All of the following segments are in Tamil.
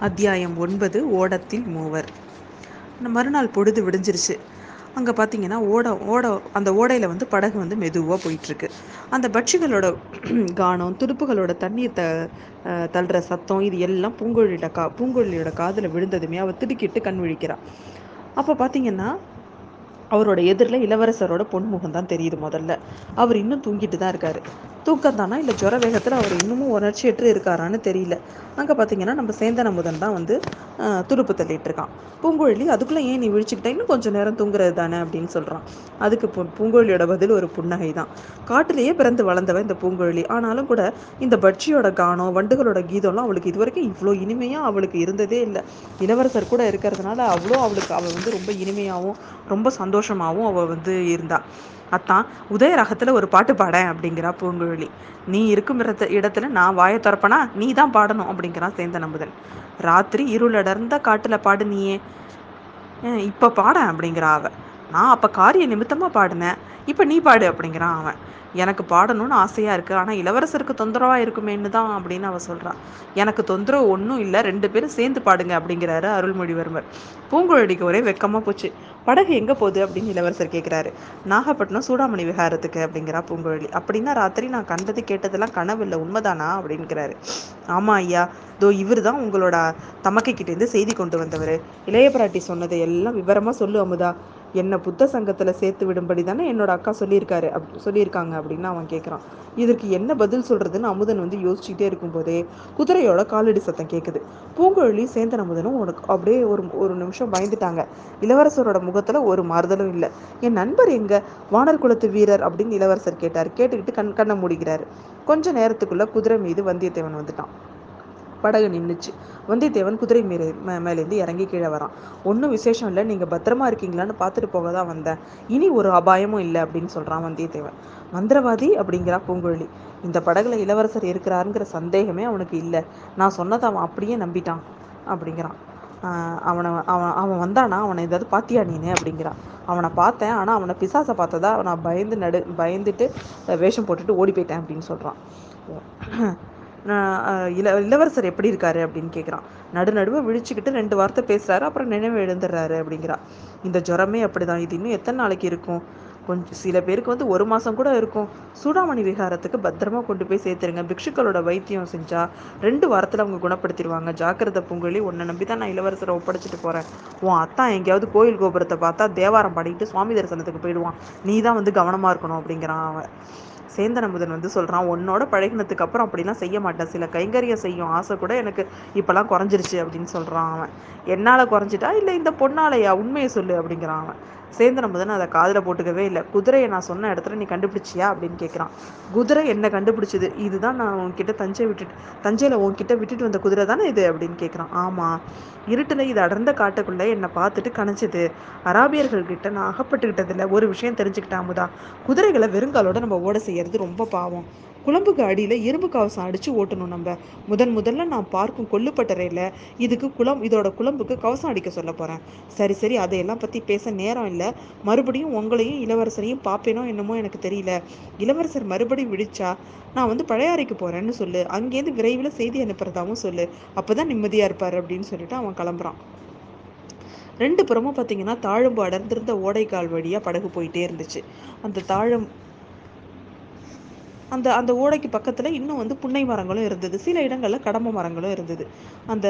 அத்தியாயம் ஒன்பது ஓடத்தில் மூவர். மறுநாள் பொழுது விடிஞ்சிருச்சு. அங்கே பார்த்தீங்கன்னா ஓட ஓட அந்த ஓடையில் வந்து படகு வந்து மெதுவாக போயிட்டுருக்கு அந்த பட்சிகளோட கானம் துடுப்புகளோட தண்ணீர் த தள்ளுற சத்தம் இது எல்லாம் பூங்கொழியோட கா பூங்கொழியோட காதில் விழுந்ததுமே அவள் திடுக்கிட்டு கண் விழிக்கிறாள் அப்போ பார்த்தீங்கன்னா அவரோட எதிரில் இளவரசரோட பொன்முகம் தான் தெரியுது முதல்ல. அவர் இன்னும் தூங்கிட்டு தான் இருக்காரு. தூக்கம் தானா இல்லை ஜுர வேகத்தில் அவர் இன்னமும் உணர்ச்சியற்று இருக்காரான்னு தெரியல. அங்கே பார்த்தீங்கன்னா நம்ம சேந்தன முதன் தான் வந்து துடுப்பு தள்ளிட்டு இருக்கான் பூங்குழலி அதுக்குள்ளே ஏன் நீ விழிச்சுக்கிட்ட? இன்னும் கொஞ்சம் நேரம் தூங்குறது தானே? அப்படின்னு சொல்கிறான் அதுக்கு பூங்குழலியோட பதில் ஒரு புன்னகை தான். காட்டிலேயே பிறந்து வளர்ந்தவன் இந்த பூங்குழலி. ஆனாலும் கூட இந்த பட்சியோட கானம் வண்டுகளோட கீதம்லாம் அவளுக்கு இது வரைக்கும் இவ்வளோ இனிமையாக அவளுக்கு இருந்ததே இல்லை. இளவரசர் கூட இருக்கிறதுனால அவ்வளோ அவளுக்கு அவள் வந்து ரொம்ப இனிமையாகவும் ரொம்ப சந்தோஷம் சந்தோஷமாகவும் அவள் வந்து இருந்தாள் அத்தான் உதய ரகத்தில் ஒரு பாட்டு பாடேன் அப்படிங்கிறா பூங்குழலி. நீ இருக்கும் இடத்துல நான் வாயை திறப்பனா நீ தான் பாடணும் அப்படிங்கிறான் சேந்த நம்புதன் ராத்திரி இருளடர்ந்த காட்டில் பாடு நீயே இப்போ பாட அப்படிங்கிறா அவ. நான் அப்போ காரிய நிமித்தமாக பாடினேன். இப்போ நீ பாடு அப்படிங்கிறான் அவன். எனக்கு பாடணும்னு ஆசையாக இருக்குது ஆனால் இளவரசருக்கு தொந்தரவாக இருக்குமேன்னு தான் அப்படின்னு அவள் சொல்கிறான் எனக்கு தொந்தரவு ஒன்றும் இல்லை. ரெண்டு பேரும் சேர்ந்து பாடுங்க அப்படிங்கிறாரு அருள்மொழிவர்மர். பூங்குழலிக்கு ஒரே வெக்கமாக போச்சு. படகு எங்கே போகுது அப்படின்னு இளவரசர் கேட்குறாரு நாகப்பட்டினம் சூடாமணி விகாரத்துக்கு அப்படிங்கிறா பூங்குழலி. அப்படின்னா ராத்திரி நான் கண்டது கேட்டதெல்லாம் கனவு இல்லை. உண்மைதானா அப்படிங்கிறாரு. ஆமாம் ஐயா. தோ இவர் தான் உங்களோட தமக்கை கிட்டேருந்து செய்தி கொண்டு வந்தவர். இளைய பிராட்டி சொன்னதை எல்லாம் விவரமாக சொல்லு அமுதா. என்னை புத்த சங்கத்தில் சேர்த்து விடும்படி தானே என்னோட அக்கா சொல்லியிருக்காரு அப் சொல்லியிருக்காங்க அப்படின்னு அவன் கேட்குறான் இதற்கு என்ன பதில் சொல்கிறதுன்னு அமுதன் வந்து யோசிச்சுட்டே இருக்கும்போதே குதிரையோட காலடி சத்தம் கேட்குது பூங்குழலி சேந்தன் அமுதனும் உனக்கு அப்படியே ஒரு ஒரு நிமிஷம் பயந்துட்டாங்க. இளவரசரோட முகத்தில் ஒரு மாறுதலும் இல்லை. என் நண்பர் எங்கே? வானர் குலத்து வீரர் அப்படின்னு இளவரசர் கேட்டார். கேட்டுக்கிட்டு கண் கண்ணை மூடிக்கிறாரு. கொஞ்ச நேரத்துக்குள்ளே குதிரை மீது வந்தியத்தேவன் வந்துட்டான். படகு நின்றுச்சு வந்தியத்தேவன் குதிரை மீது மேலேருந்து இறங்கி கீழே வரான். ஒன்றும் விசேஷம் இல்லை நீங்கள் பத்திரமா இருக்கீங்களான்னு பார்த்துட்டு போக தான் வந்தேன். இனி ஒரு அபாயமும் இல்லை அப்படின்னு சொல்கிறான் வந்தியத்தேவன். மந்திரவாதி அப்படிங்கிறா பூங்குழலி. இந்த படகுல இளவரசர் இருக்கிறாருங்கிற சந்தேகமே அவனுக்கு இல்லை. நான் சொன்னதை அவன் அப்படியே நம்பிட்டான் அப்படிங்கிறான். அவனை அவன் அவன் வந்தானா? அவனை ஏதாவது பாத்தியா நீனு? அப்படிங்கிறான். அவனை பார்த்தேன் ஆனால் அவனை பிசாசை பார்த்ததா நான் பயந்து நடு பயந்துட்டு வேஷம் போட்டுட்டு ஓடி போயிட்டேன் அப்படின்னு சொல்கிறான் இள இளவரசர் எப்படி இருக்காரு அப்படின்னு கேட்குறான் நடு நடுவை விழிச்சுக்கிட்டு ரெண்டு வார்த்தை பேசுகிறாரு அப்புறம் நினைவு எழுந்துடுறாரு அப்படிங்கிறா. இந்த ஜுரமே அப்படிதான் இது இன்னும் எத்தனை நாளைக்கு இருக்கும்? கொஞ்சம் சில பேருக்கு வந்து ஒரு மாதம் கூட இருக்கும். சூடாமணி விகாரத்துக்கு பத்திரமா கொண்டு போய் சேர்த்துருங்க. பிக்ஷுக்களோட வைத்தியம் செஞ்சா ரெண்டு வாரத்தில் அவங்க குணப்படுத்திடுவாங்க. ஜாக்கிரதை பூங்கொழி உன்னை நம்பி தான் நான் இளவரசரை ஒப்படைச்சிட்டு போகிறேன் உன் அத்தான் எங்கேயாவது கோயில் கோபுரத்தை பார்த்தா தேவாரம் பாடிக்கிட்டு சுவாமி தரிசனத்துக்கு போயிடுவான். நீ தான் வந்து கவனமாக இருக்கணும் அப்படிங்கிறான் அவன். சேந்தன் அமுதன் வந்து சொல்கிறான் உன்னோட பழகினதுக்கு அப்புறம் அப்படிலாம் செய்ய மாட்டேன். சில கைங்கரியம் செய்யும் ஆசை கூட எனக்கு இப்போலாம் குறைஞ்சிருச்சு அப்படின்னு சொல்கிறான் அவன். என்னால் குறைஞ்சிட்டா? இல்லை இந்த பொண்ணாலையா? உண்மையை சொல்லு அப்படிங்கிறான் அவன். சேந்தன் அமுதன் அதை காதில் போட்டுக்கவே இல்லை. குதிரையை நான் சொன்ன இடத்துல நீ கண்டுபிடிச்சியா அப்படின்னு கேட்குறான். குதிரை என்ன கண்டுபிடிச்சிது? இதுதான் நான் உன்கிட்ட தஞ்சை விட்டுட்டு தஞ்சையில் உன்கிட்ட விட்டுட்டு வந்த குதிரை தானே இது அப்படின்னு கேட்குறான். ஆமாம் இருட்டில் இது அடர்ந்த காட்டுக்குள்ளே என்னை பார்த்துட்டு கணிச்சது அராபியர்கள்கிட்ட நான் அகப்பட்டுக்கிட்டதில் ஒரு விஷயம் தெரிஞ்சுக்கிட்டேன் அமுதா. குதிரைகளை வெறுங்காலோட நம்ம ஓட செய்யறது ரொம்ப பாவம். குழம்புக்கு அடியில் இரும்பு கவசம் அடித்து ஓட்டணும் நம்ம. முதன் முதல்ல நான் பார்க்கும் கொல்லுப்பட்டறையில் இதுக்கு குளம் இதோட குழம்புக்கு கவசம் அடிக்க சொல்ல போகிறேன் சரி சரி அதையெல்லாம் பற்றி பேச நேரம் இல்லை. மறுபடியும் உங்களையும் இளவரசரையும் பார்ப்பேனோ என்னமோ எனக்கு தெரியல. இளவரசர் மறுபடியும் விழிச்சா நான் வந்து பழையாறைக்கு போகிறேன்னு சொல்லு. அங்கேருந்து விரைவில் செய்தி அனுப்புறதாவும் சொல்லு. அப்போ தான் நிம்மதியாக இருப்பார் அப்படின்னு சொல்லிட்டு அவன் கிளம்புறான். ரெண்டு புறமும் பார்த்தீங்கன்னா தாழம்பு அடர்ந்திருந்த ஓடைக்கால் வழியாக படகு போயிட்டே இருந்துச்சு. அந்த தாழம் அந்த அந்த ஓடைக்கு பக்கத்தில் இன்னும் வந்து புன்னை மரங்களும் இருந்தது. சில இடங்களில் கடம்ப மரங்களும் இருந்தது. அந்த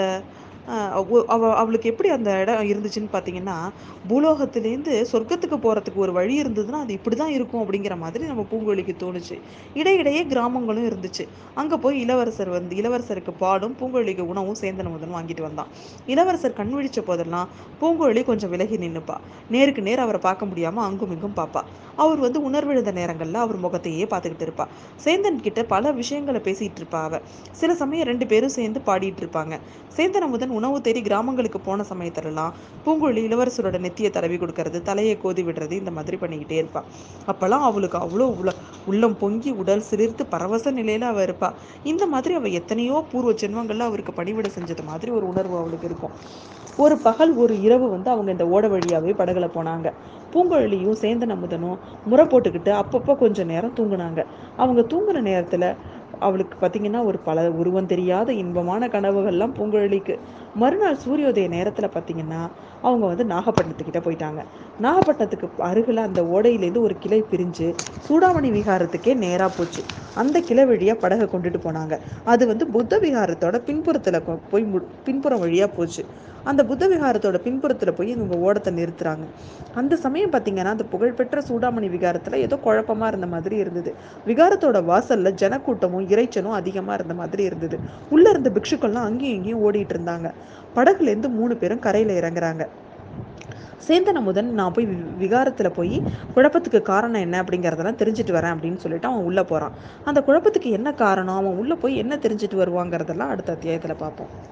அவ அவளுக்கு எப்படி அந்த இடம் இருந்துச்சுன்னு பார்த்தீங்கன்னா பூலோகத்திலேருந்து சொர்க்கத்துக்கு போகிறதுக்கு ஒரு வழி இருந்ததுன்னா அது இப்படி தான் இருக்கும் அப்படிங்கிற மாதிரி நம்ம பூங்கொழிக்கு தோணுச்சு. இடையிடையே கிராமங்களும் இருந்துச்சு. அங்கே போய் இளவரசர் வந்து இளவரசருக்கு பாடும் பூங்கொழிக்கு உணவும் சேந்தன முதன் வாங்கிட்டு வந்தான். இளவரசர் கண் விழிச்ச போதெல்லாம் பூங்கொழி கொஞ்சம் விலகி நின்றுப்பா நேருக்கு நேர் அவரை பார்க்க முடியாமல் அங்கும் இங்கும் பார்ப்பா அவர் வந்து உணர்விழுந்த நேரங்களில் அவர் முகத்தையே பார்த்துக்கிட்டு இருப்பா. சேந்தன் கிட்ட பல விஷயங்களை பேசிகிட்டு இருப்பா அவ. சில சமயம் ரெண்டு பேரும் சேர்ந்து பாடிட்டு இருப்பாங்க. சேந்தன் அமுதன் உணவு தேடி கிராமங்களுக்கு போன சமயத்திலலாம் பூங்குழலி இளவரசரோட நெத்தியை தடவி கொடுக்கறது தலையை கோதி விடுறது இந்த மாதிரி பண்ணிக்கிட்டே இருப்பா. அப்போல்லாம் அவளுக்கு அவ்வளோ உள்ள உள்ளம் பொங்கி உடல் சிரித்து பரவச நிலையில அவள் இருப்பா. இந்த மாதிரி அவள் எத்தனையோ பூர்வ ஜென்மங்கள்ல அவருக்கு பணிவிட செஞ்சது மாதிரி ஒரு உணர்வு அவளுக்கு இருக்கும். ஒரு பகல் ஒரு இரவு வந்து அவங்க இந்த ஓட வழியாவே படகுல போனாங்க. பூங்குழலியும் சேந்தன் அமுதனும் முறை போட்டுக்கிட்டு அப்பப்போ கொஞ்சம் நேரம் தூங்குனாங்க. அவங்க தூங்குன நேரத்துல அவளுக்கு பார்த்திங்கன்னா ஒரு பல உருவம் தெரியாத இன்பமான கனவுகள்லாம் பூங்குழலிக்கு. மறுநாள் சூரியோதய நேரத்தில் பார்த்திங்கன்னா அவங்க வந்து நாகப்பட்டினத்துக்கிட்ட போயிட்டாங்க. நாகப்பட்டினத்துக்கு அருகில் அந்த ஓடையிலேருந்து ஒரு கிளை பிரிஞ்சு சூடாமணி விகாரத்துக்கே நேராக போச்சு. அந்த கிளை வழியாக படகை கொண்டுட்டு போனாங்க. அது வந்து புத்த விகாரத்தோட பின்புறத்தில் போய் மு பின்புறம் வழியாக போச்சு. அந்த புத்த விகாரத்தோட பின்புறத்தில் போய் இவங்க ஓடத்தை நிறுத்துறாங்க. அந்த சமயம் பார்த்தீங்கன்னா அந்த புகழ்பெற்ற சூடாமணி விகாரத்தில் ஏதோ குழப்பமாக இருந்த மாதிரி இருந்தது. விகாரத்தோட வாசலில் ஜனக்கூட்டமும் இறைச்சலும் அதிகமாக இருந்த மாதிரி இருந்தது. உள்ளே இருந்த பிக்ஷுக்கள்லாம் அங்கேயும் இங்கேயும் ஓடிட்டு இருந்தாங்க. படகுலேருந்து மூணு பேரும் கரையில் இறங்குறாங்க. சேந்தன் அமுதன் நான் போய் விகாரத்தில் போய் குழப்பத்துக்கு காரணம் என்ன அப்படிங்கிறதெல்லாம் தெரிஞ்சுட்டு வரேன் அப்படின்னு சொல்லிட்டு அவன் உள்ளே போகிறான் அந்த குழப்பத்துக்கு என்ன காரணம்? அவன் உள்ளே போய் என்ன தெரிஞ்சுட்டு வருவாங்கிறதெல்லாம் அடுத்த அத்தியாயத்தில் பார்ப்போம்